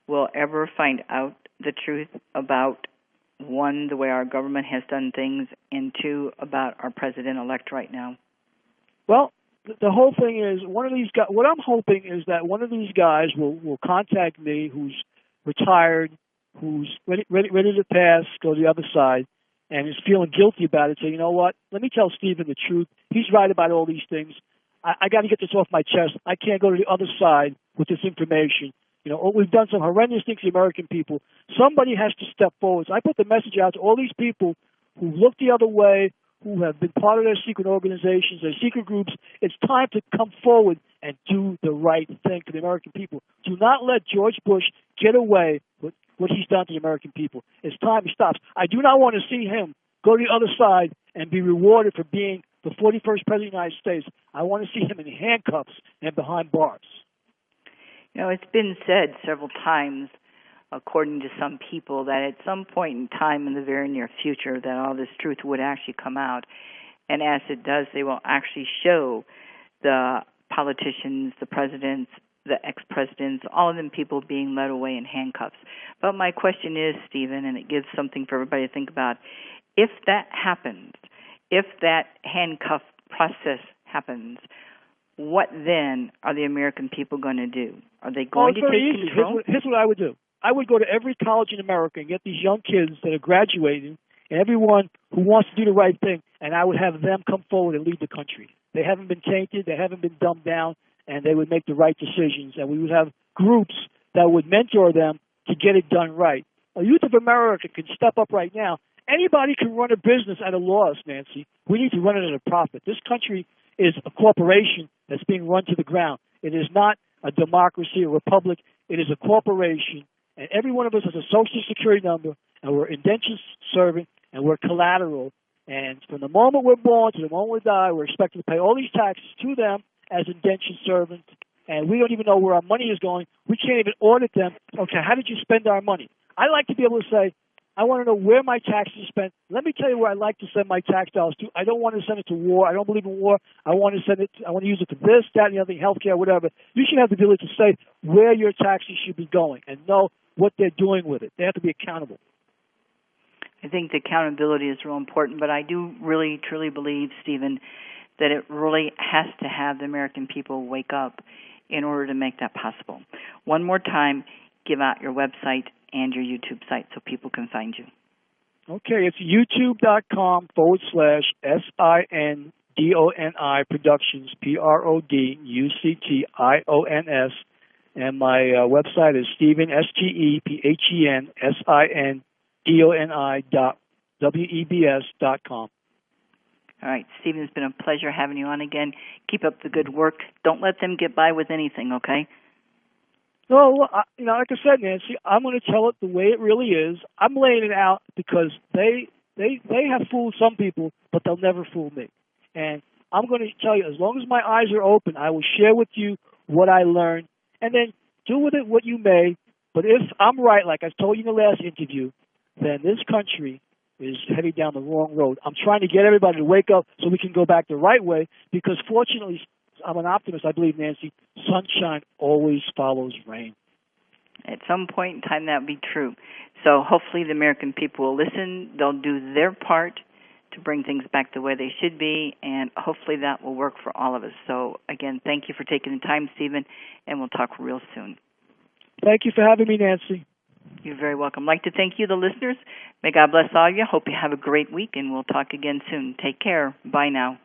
will ever find out the truth about one, the way our government has done things, and two, about our president elect right now? Well, the whole thing is one of these guys. What I'm hoping is that one of these guys will will contact me, who's retired, who's ready ready, ready to pass, go to the other side, and is feeling guilty about it. Say, you know what? Let me tell Stephen the truth. He's right about all these things. I, I got to get this off my chest. I can't go to the other side with this information. You know, we've done some horrendous things to the American people. Somebody has to step forward. So I put the message out to all these people who look the other way, who have been part of their secret organizations, their secret groups. It's time to come forward and do the right thing for the American people. Do not let George Bush get away with what he's done to the American people. It's time he stops. I do not want to see him go to the other side and be rewarded for being the 41st president of the United States. I want to see him in handcuffs and behind bars. You know, it's been said several times, according to some people, that at some point in time in the very near future that all this truth would actually come out. And as it does, they will actually show the politicians, the presidents, the ex-presidents, all of them people being led away in handcuffs. But my question is, Stephen, and it gives something for everybody to think about. If that happens, if that handcuff process happens, what then are the American people going to do? Are they going oh, to take easy. control? Here's what, here's what I would do. I would go to every college in America and get these young kids that are graduating and everyone who wants to do the right thing, and I would have them come forward and lead the country. They haven't been tainted. They haven't been dumbed down. And they would make the right decisions, and we would have groups that would mentor them to get it done right. A youth of America can step up right now. Anybody can run a business at a loss, Nancy. We need to run it at a profit. This country is a corporation that's being run to the ground. It is not a democracy, a republic. It is a corporation, and every one of us has a social security number, and we're indentured servant, and we're collateral. And from the moment we're born to the moment we die, we're expected to pay all these taxes to them as indentured servants, and we don't even know where our money is going. We can't even audit them. Okay, how did you spend our money? I like to be able to say, I want to know where my taxes are spent. Let me tell you where I like to send my tax dollars to. I don't want to send it to war. I don't believe in war. I want to send it. To, I want to use it for this, that, and the other thing, healthcare, whatever. You should have the ability to say where your taxes should be going and know what they're doing with it. They have to be accountable. I think the accountability is real important, but I do really truly believe, Stephen, that it really has to have the American people wake up in order to make that possible. One more time, give out your website and your YouTube site so people can find you. Okay, it's youtube.com forward slash S I N D O N I Productions, P R O D U C T I O N S. And my uh, website is Stephen, S T E P H E N S I N D O N I dot W E B S dot com. All right, Stephen, it's been a pleasure having you on again. Keep up the good work. Don't let them get by with anything, okay? No, I, you know, like I said, Nancy, I'm going to tell it the way it really is. I'm laying it out because they they they have fooled some people, but they'll never fool me. And I'm going to tell you, as long as my eyes are open, I will share with you what I learned, and then do with it what you may. But if I'm right, like I told you in the last interview, then this country is heading down the wrong road. I'm trying to get everybody to wake up so we can go back the right way because fortunately, I'm an optimist. I believe, Nancy, sunshine always follows rain. At some point in time, that will be true. So hopefully, the American people will listen. They'll do their part to bring things back the way they should be, and hopefully that will work for all of us. So, again, thank you for taking the time, Stephen, and we'll talk real soon. Thank you for having me, Nancy. You're very welcome. I'd like to thank you, the listeners. May God bless all of you. Hope you have a great week, and we'll talk again soon. Take care. Bye now.